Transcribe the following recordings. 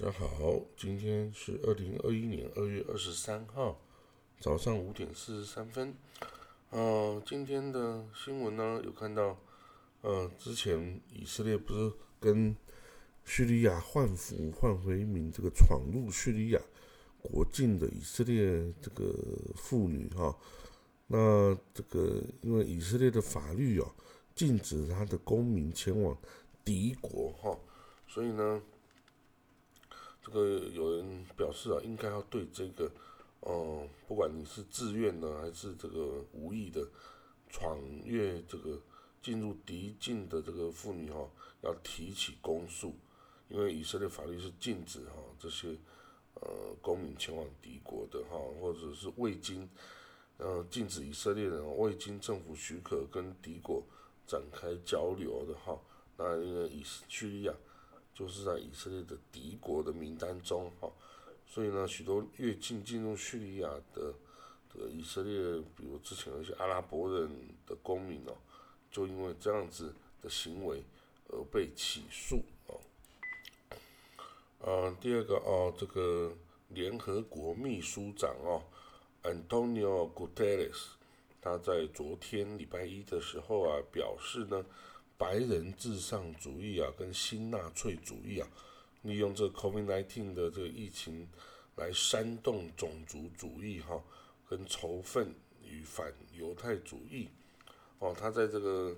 大家好，今天是二零二一年二月二十三号早上五点四十三分。呃，今天的新闻呢，有看到，呃，之前以色列不是跟叙利亚换俘换回一名这个闯入叙利亚国境的以色列这个妇女哈，那这个因为以色列的法律哦，禁止他的公民前往敌国哈，所以呢。这个有人表示啊，应该要对这个，嗯，不管你是自愿的还是这个无意的闯越这个进入敌境的这个妇女哈，要提起公诉，因为以色列法律是禁止哈这些呃公民前往敌国的哈，或者是未经呃禁止以色列人未经政府许可跟敌国展开交流的哈，那因为以叙利亚。就是在以色列的敌国的名单中，哈，所以呢，许多越境进入叙利亚的这个以色列，比如之前有一些阿拉伯人的公民哦，就因为这样子的行为而被起诉哦。呃，第二个哦，这个联合国秘书长哦，Antonio Guterres，他在昨天礼拜一的时候啊，表示呢。白人至上主义啊，跟新纳粹主义啊，利用这 COVID-19 的这个疫情来煽动种族主义哈，跟仇恨与反犹太主义哦。他在这个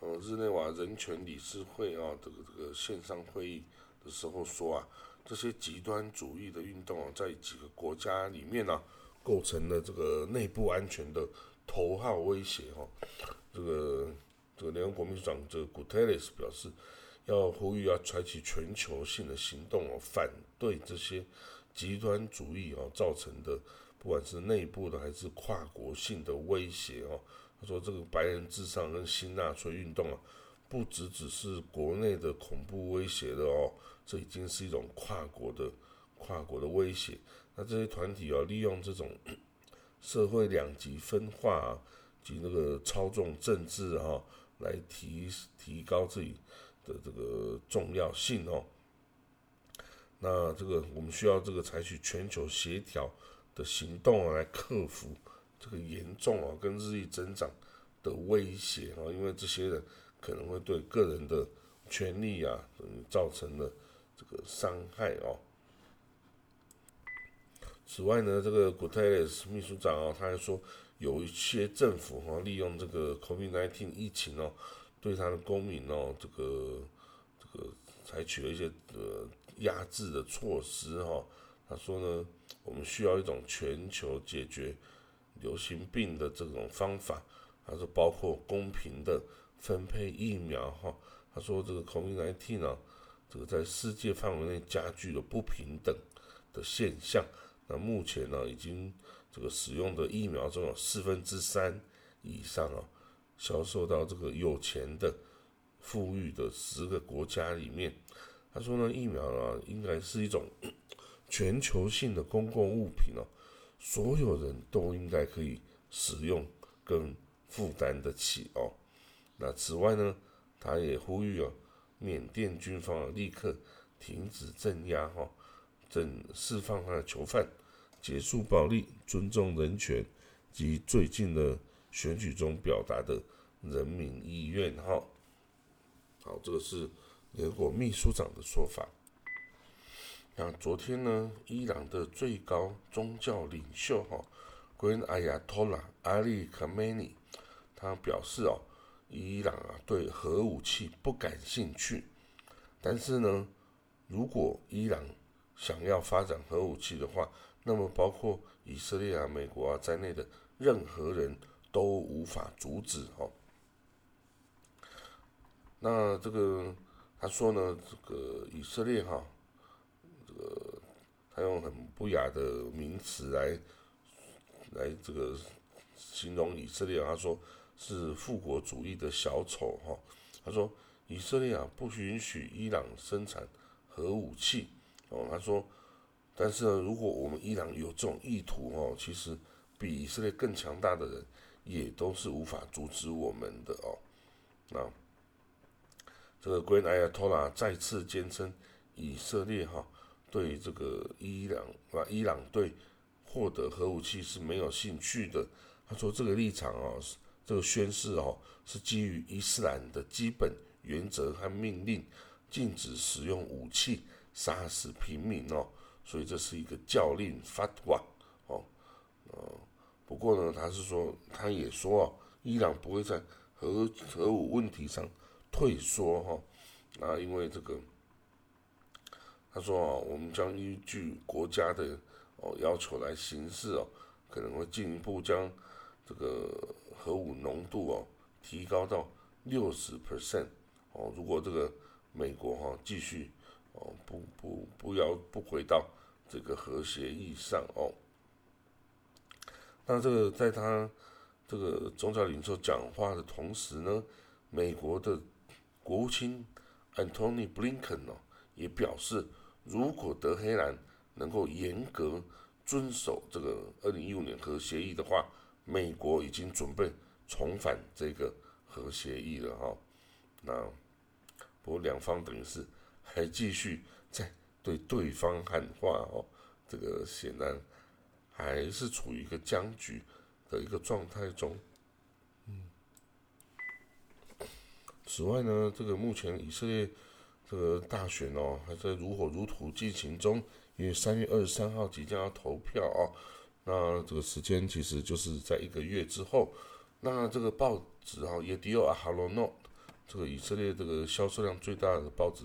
呃日内瓦人权理事会啊，这个这个线上会议的时候说啊，这些极端主义的运动啊，在几个国家里面呢，构成了这个内部安全的头号威胁哈，这个。联合国秘书长这个 Guterres 表示，要呼吁要采取全球性的行动哦，反对这些极端主义哦造成的，不管是内部的还是跨国性的威胁哦。他说，这个白人至上跟新纳粹运动啊，不只只是国内的恐怖威胁的哦，这已经是一种跨国的跨国的威胁。那这些团体啊，利用这种社会两极分化及那个操纵政治哈。来提提高自己的这个重要性哦。那这个我们需要这个采取全球协调的行动，来克服这个严重啊跟日益增长的威胁啊，因为这些人可能会对个人的权利啊造成了这个伤害哦。此外呢，这个古特雷斯秘书长啊，他还说。有一些政府哈利用这个 COVID-19 疫情哦，对他的公民哦，这个这个采取了一些呃压制的措施哈。他说呢，我们需要一种全球解决流行病的这种方法，他说包括公平的分配疫苗哈。他说这个 COVID-19 呢，这个在世界范围内加剧了不平等的现象。那目前呢，已经。这个使用的疫苗中有四分之三以上啊，销售到这个有钱的、富裕的十个国家里面。他说呢，疫苗啊，应该是一种 全球性的公共物品哦，所有人都应该可以使用跟负担得起哦。那此外呢，他也呼吁啊，缅甸军方立刻停止镇压哈，正释放他的囚犯。结束暴力，尊重人权及最近的选举中表达的人民意愿。哈，好，这个是联合国秘书长的说法。那昨天呢，伊朗的最高宗教领袖哈，Grand Ayatollah Ali Khamenei，他表示哦，伊朗啊对核武器不感兴趣，但是呢，如果伊朗想要发展核武器的话，那么，包括以色列啊、美国啊在内的任何人都无法阻止哦。那这个他说呢，这个以色列哈，这个他用很不雅的名词来来这个形容以色列，他说是复国主义的小丑哈。他说以色列啊不允许伊朗生产核武器哦。他说。但是呢，如果我们伊朗有这种意图哦，其实比以色列更强大的人也都是无法阻止我们的哦。那这个 Grand Ayatollah 再次坚称，以色列哈对这个伊朗啊，伊朗对获得核武器是没有兴趣的。他说这个立场哦，这个宣誓哦，是基于伊斯兰的基本原则和命令，禁止使用武器杀死平民哦，所以这是一个教令 fatwa 哦，呃，不过呢，他是说，他也说哦，伊朗不会在核核武问题上退缩哈，啊，因为这个，他说啊，我们将依据国家的哦要求来行事哦，可能会进一步将这个核武浓度哦提高到六十 percent 哦，如果这个美国哈继续哦不不不要不回到这个核协议上哦，那这个在他这个宗教领袖讲话的同时呢，美国的国务卿 Antony Blinken 哦也表示，如果德黑兰能够严格遵守这个二零一五年核协议的话，美国已经准备重返这个核协议了哈。那不过两方等于是还继续在对对方喊话哦，这个显然还是处于一个僵局。的一个状态中，嗯，此外呢，这个目前以色列这个大选哦，还在如火如荼进行中，因为三月二十三号即将要投票哦，那这个时间其实就是在一个月之后。那这个报纸哈，耶迪奥阿哈罗诺，这个以色列这个销售量最大的报纸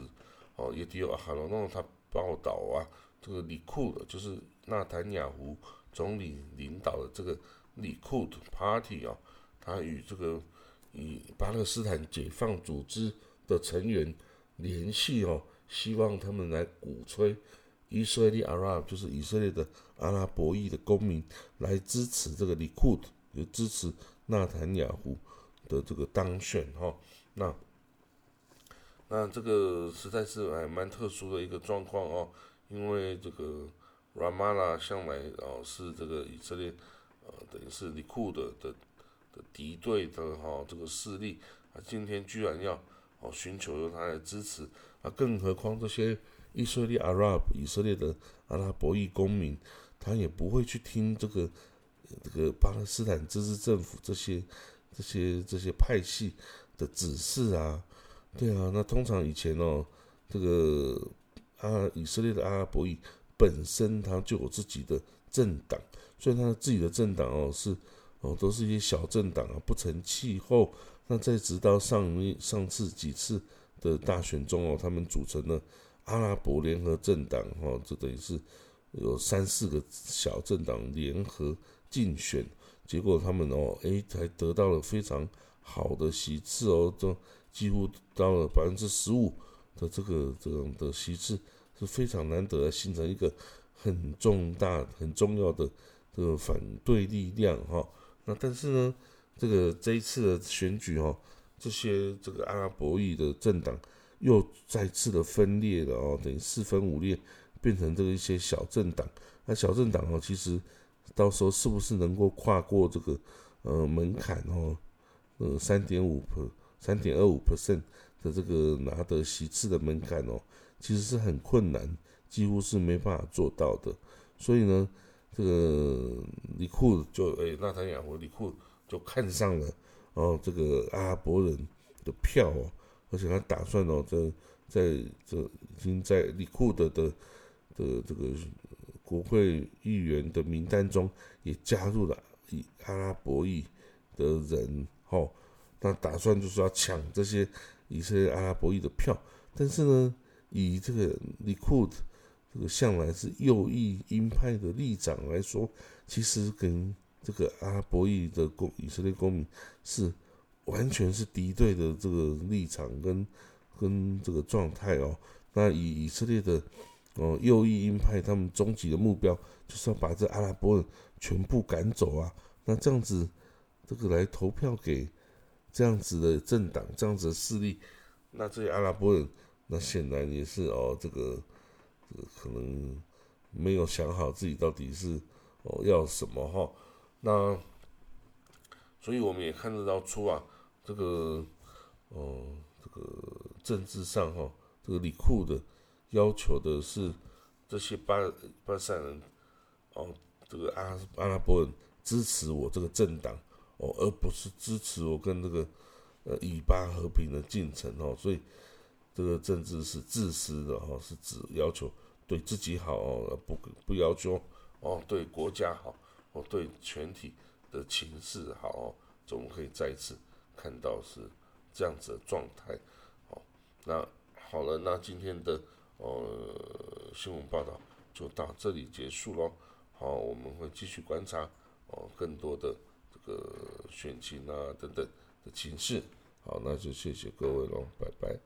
哦，也迪奥阿哈罗诺，他报道啊，这个里库的，就是纳坦雅胡总理领导的这个。里库的 Party 啊，他与这个以巴勒斯坦解放组织的成员联系哦，希望他们来鼓吹以色列阿拉，就是以色列的阿拉伯裔的公民来支持这个里库的，就支持纳坦雅胡的这个当选哈。那那这个实在是还蛮特殊的一个状况哦，因为这个 Ramana 向来哦是这个以色列。呃，等于是里库的的的敌对的哈这个势力啊，今天居然要哦寻求由他来支持啊，更何况这些以色列阿拉伯以色列的阿拉伯裔公民，他也不会去听这个这个巴勒斯坦自治政府这些这些这些派系的指示啊，对啊，那通常以前哦，这个阿以色列的阿拉伯裔本身他就有自己的政党。所以他自己的政党哦是哦都是一些小政党啊，不成气候。那在直到上一上次几次的大选中哦，他们组成了阿拉伯联合政党哦，就等于是有三四个小政党联合竞选，结果他们哦诶才得到了非常好的席次哦，都几乎到了百分之十五的这个这样的席次是非常难得，形成一个很重大很重要的。这个反对力量哈，那但是呢，这个这一次的选举哈，这些这个阿拉伯裔的政党又再次的分裂了哦，等于四分五裂，变成这个一些小政党。那小政党哦，其实到时候是不是能够跨过这个呃门槛哦，呃三点五 per 三点二五 percent 的这个拿得席次的门槛哦，其实是很困难，几乎是没办法做到的。所以呢。这个李库就诶，纳坦雅胡李库就看上了哦，这个阿拉伯人的票哦，而且他打算哦，在在这已经在李库的的的这个国会议员的名单中也加入了以阿拉伯裔的人哦，那打算就是要抢这些以色列阿拉伯裔的票，但是呢，以这个李库。这个向来是右翼鹰派的立场来说，其实跟这个阿拉伯裔的公以色列公民是完全是敌对的这个立场跟跟这个状态哦。那以以色列的哦右翼鹰派，他们终极的目标就是要把这阿拉伯人全部赶走啊。那这样子，这个来投票给这样子的政党、这样子的势力，那这些阿拉伯人，那显然也是哦这个。可能没有想好自己到底是哦要什么哈，那所以我们也看得到出啊，这个哦这个政治上哈，这个李库的要求的是这些巴巴塞人哦，这个阿阿拉伯人支持我这个政党哦，而不是支持我跟这个呃以巴和平的进程哦，所以这个政治是自私的哈，是指要求对自己好哦，不不要求哦对国家好哦，对全体的情势好哦，总可以再次看到是这样子的状态哦。那好了，那今天的。呃，新闻报道就到这里结束喽。好，我们会继续观察哦，更多的个选情啊等等的情势。好，那就谢谢各位喽，拜拜。